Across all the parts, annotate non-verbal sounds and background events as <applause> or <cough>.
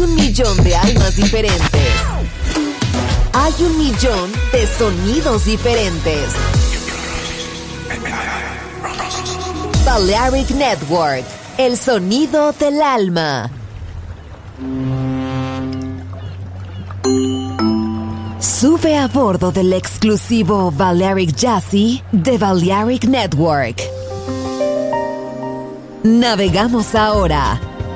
un millón de almas diferentes. Hay un millón de sonidos diferentes. Balearic Network, el sonido del alma. Sube a bordo del exclusivo Balearic Jazzy de Balearic Network. Navegamos ahora.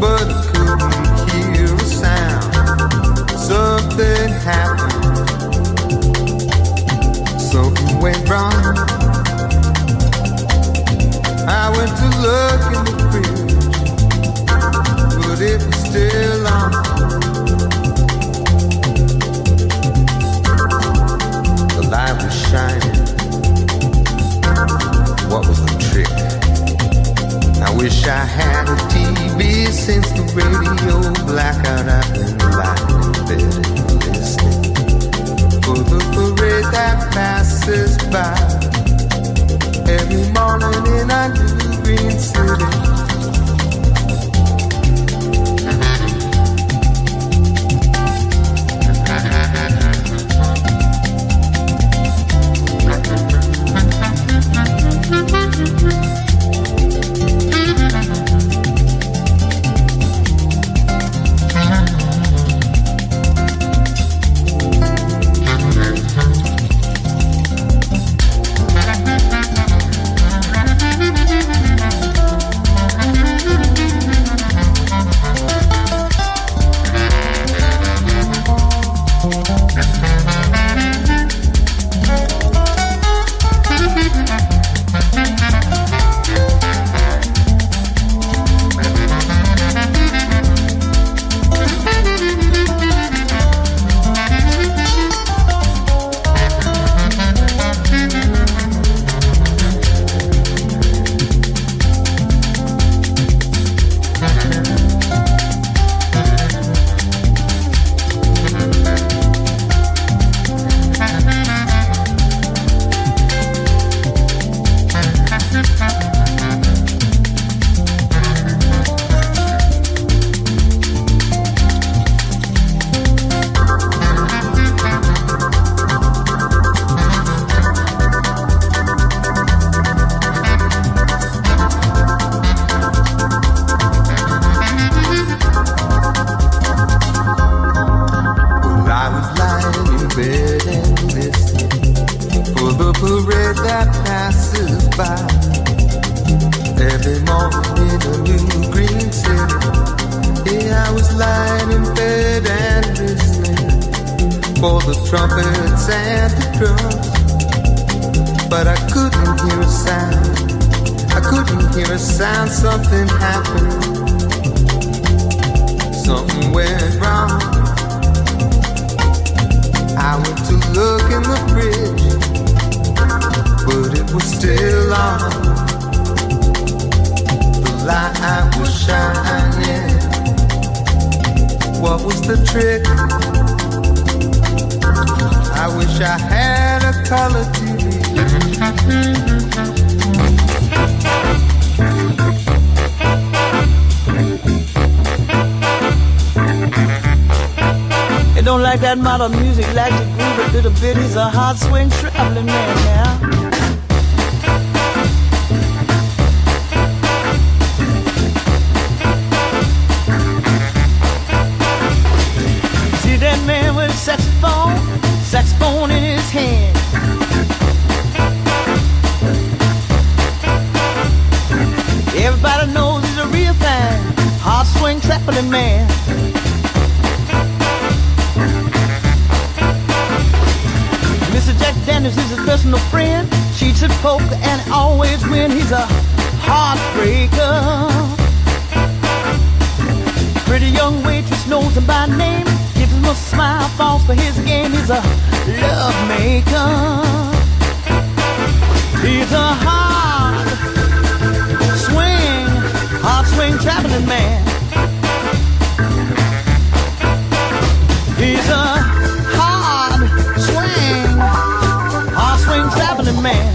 but couldn't hear a sound. Something happened. Something went wrong. I went to look in the fridge, but it was still on. light was shining. What was the trick? I wish I had a since the radio blackout. I've been lying in bed listening for the parade that passes by every morning in our new green city. Traveling man. Mr. Jack Daniels is his personal friend. Cheats at poker and always win. He's a heartbreaker. Pretty young waitress knows him by name Gives him a smile falls for his game. He's a love maker. He's a hard swing, hard swing traveling man. He's a hard swing, hard swing traveling man.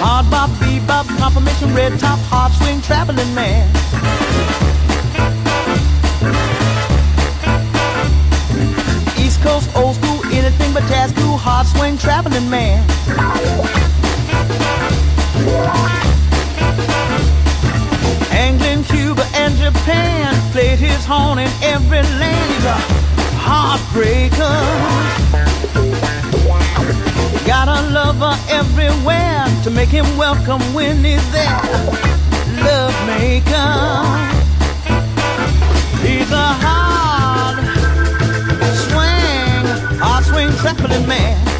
Hard bop, bebop, confirmation, red top, hard swing traveling man. East Coast, old school, anything but jazz cool, hard swing traveling man. Japan played his horn in every land. He's a heartbreaker. Got a lover everywhere to make him welcome when he's there. Love maker. He's a heart swing trampling man.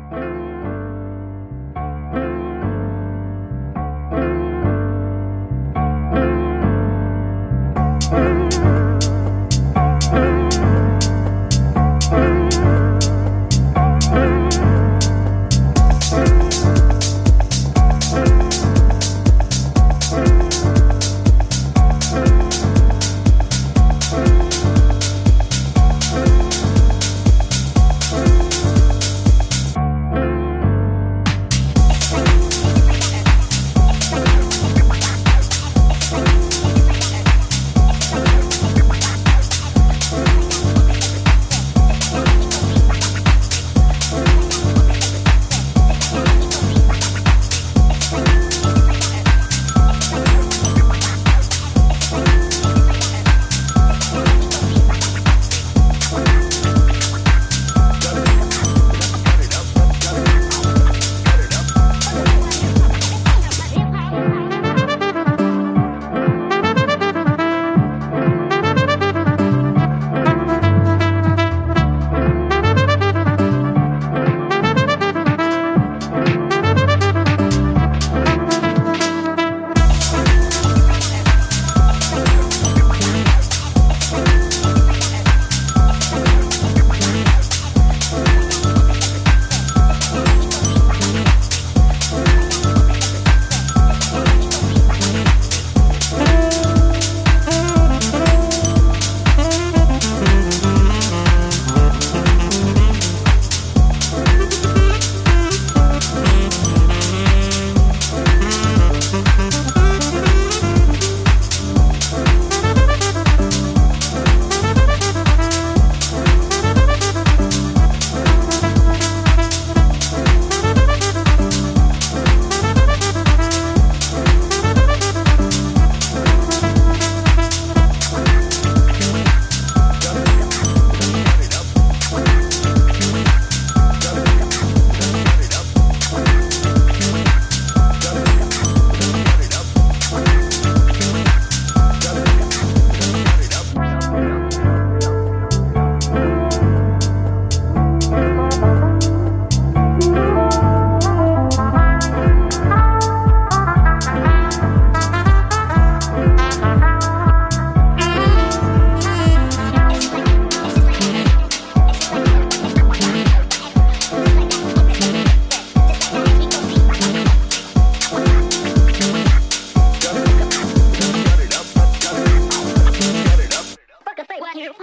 you.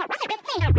<laughs>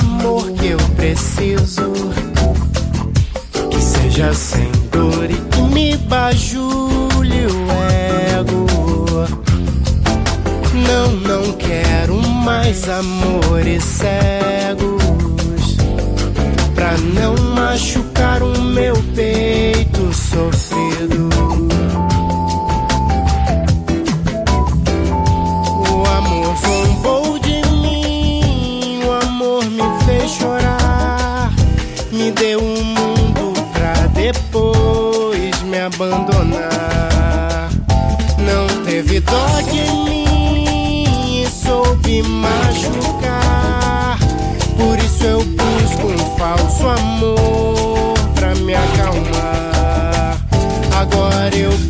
amor que eu preciso. Que seja sem dor e que me bajule o ego. Não, não quero mais amores cegos. Pra não machucar o meu peito nosso amor pra me acalmar. Agora eu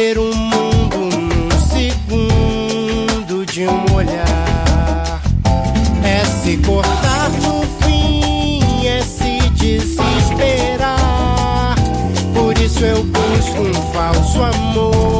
Ver o um mundo num segundo de um olhar. É se cortar no fim, é se desesperar. Por isso eu busco um falso amor.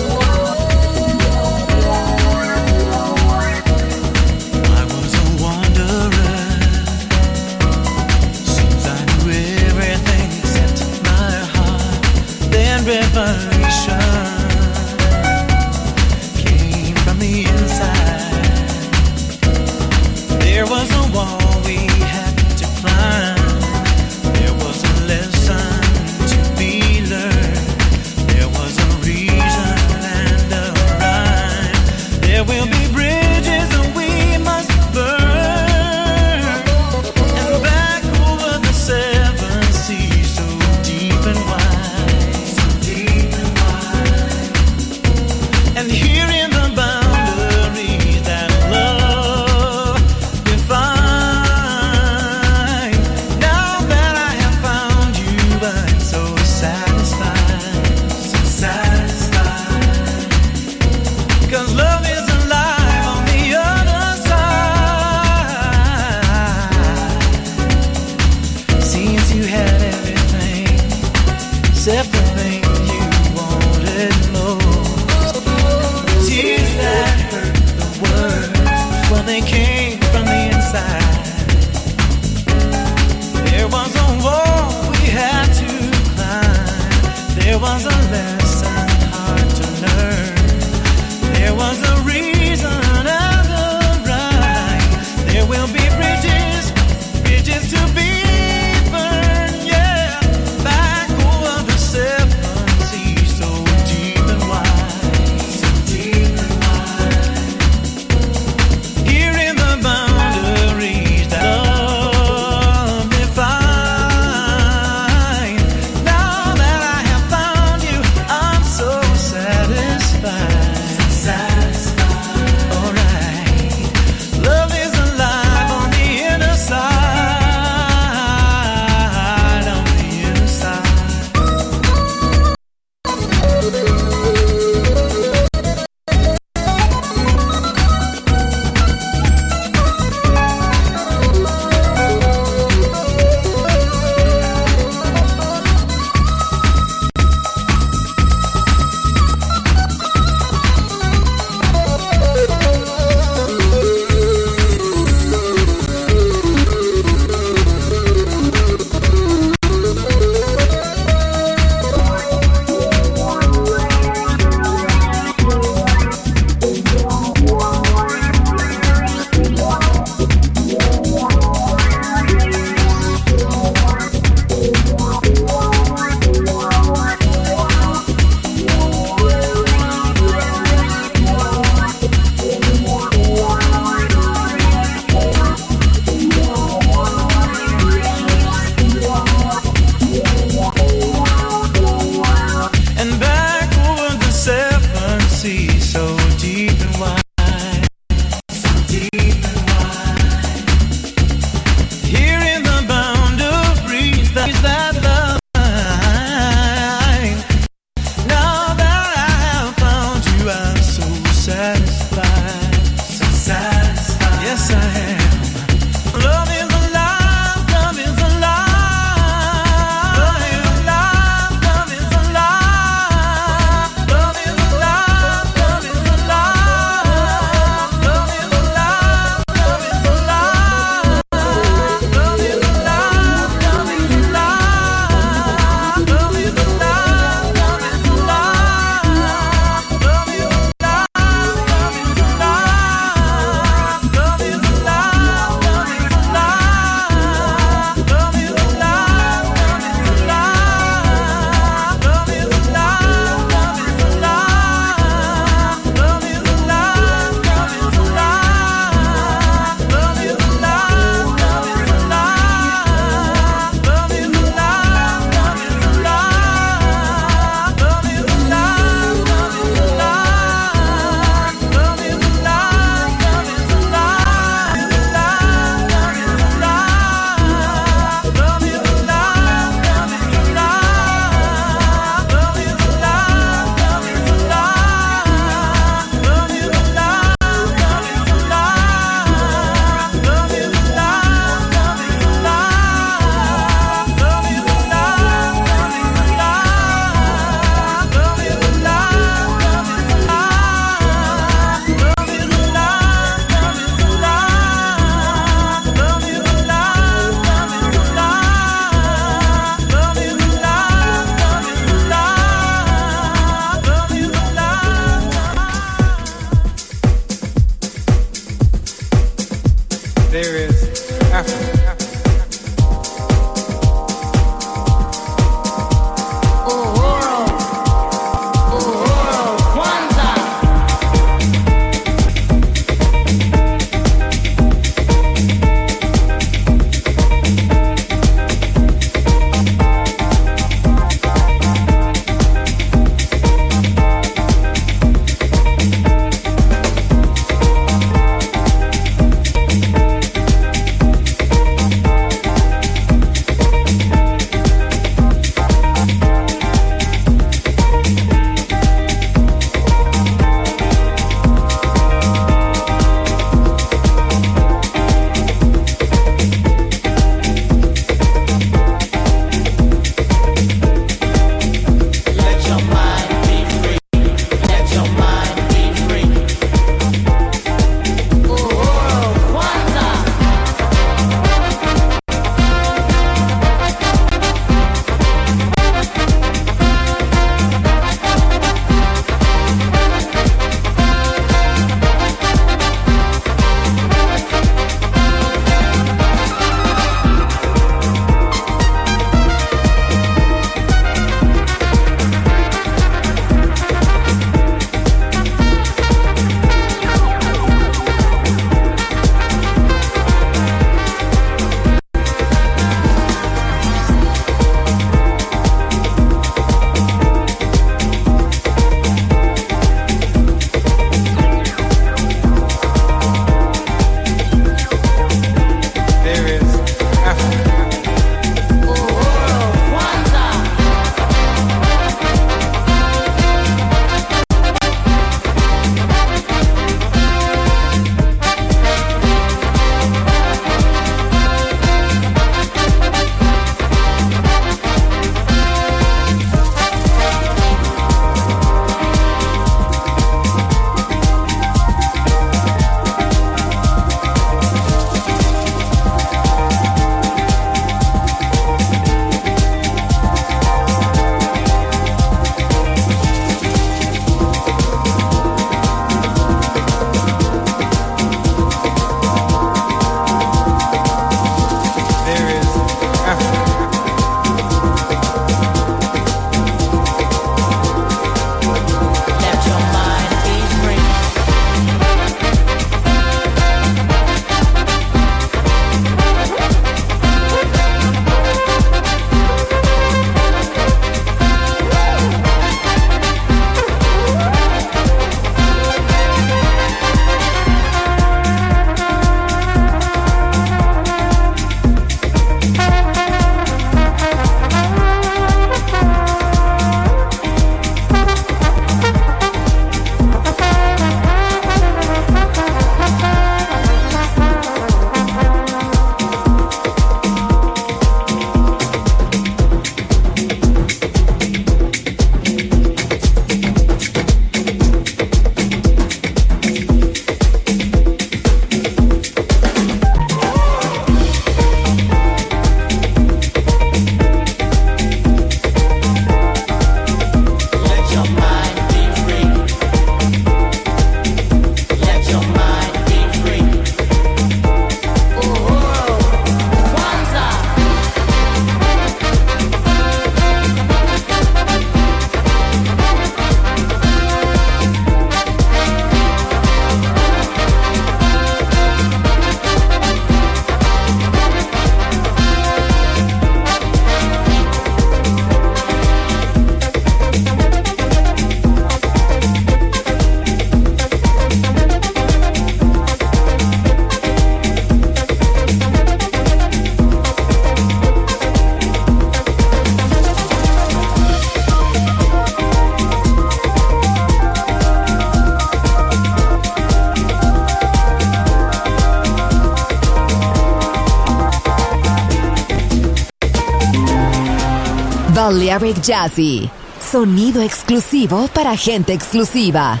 Balearic Jazzy. Sonido exclusivo para gente exclusiva.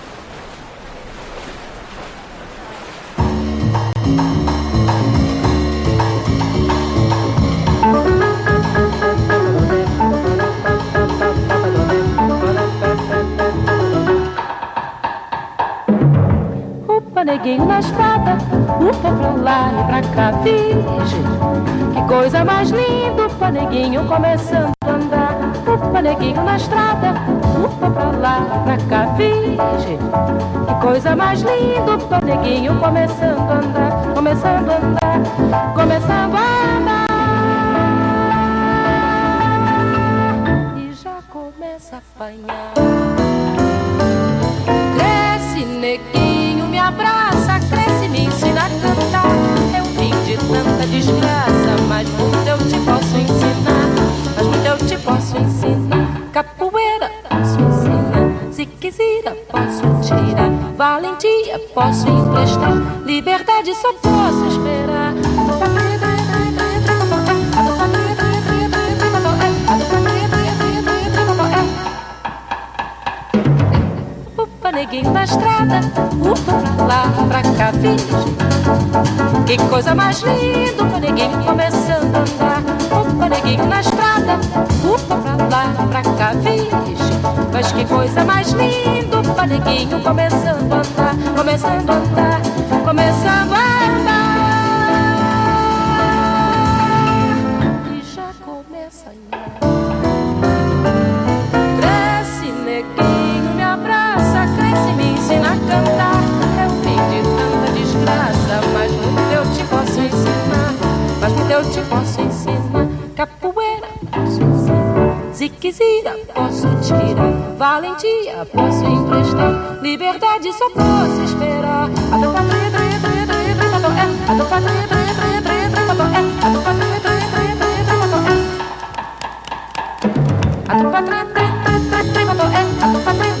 Neguinho na estrada, upa pra lá e pra cá, virgem. Que coisa mais linda, upa, neguinho começando a andar. Upa, neguinho na estrada, upa pra lá pra cá, virgem. Que coisa mais linda, upa, neguinho começando a andar, começando a andar, começando a andar. E já começa a apanhar. Ensinar. Capoeira, posso ensinar. Se quiser, posso tirar. Valentia, posso emprestar. Liberdade, só posso esperar. Upa, neguinho da estrada, upa lá, pra cá, virgem. Que coisa mais linda, upa, neguinho começando a andar. Upa, neguinho na estrada, upa lá, pra cá, virgem. Mas que coisa mais linda, upa, neguinho começando a andar, começando a andar, começando a andar. E já começa a andar. Cresce, neguinho, me abraça, cresce, me ensina a cantar. É o fim de tanta desgraça, mas muito eu te posso ensinar. Mas muito eu te posso ensinar. Capoeira, posso ensinar. Ziquezira, posso tirar. Valentia, posso emprestar. Liberdade, só posso esperar. A do patria, tria, tria, tria, tria, tria, é. A do patria, tria, tria, tria, tria, tria, é. A do patria, tria, tria, tria, tria, tria, é. A do patria, tria, tria, tria, tria, tria, é. A do patria,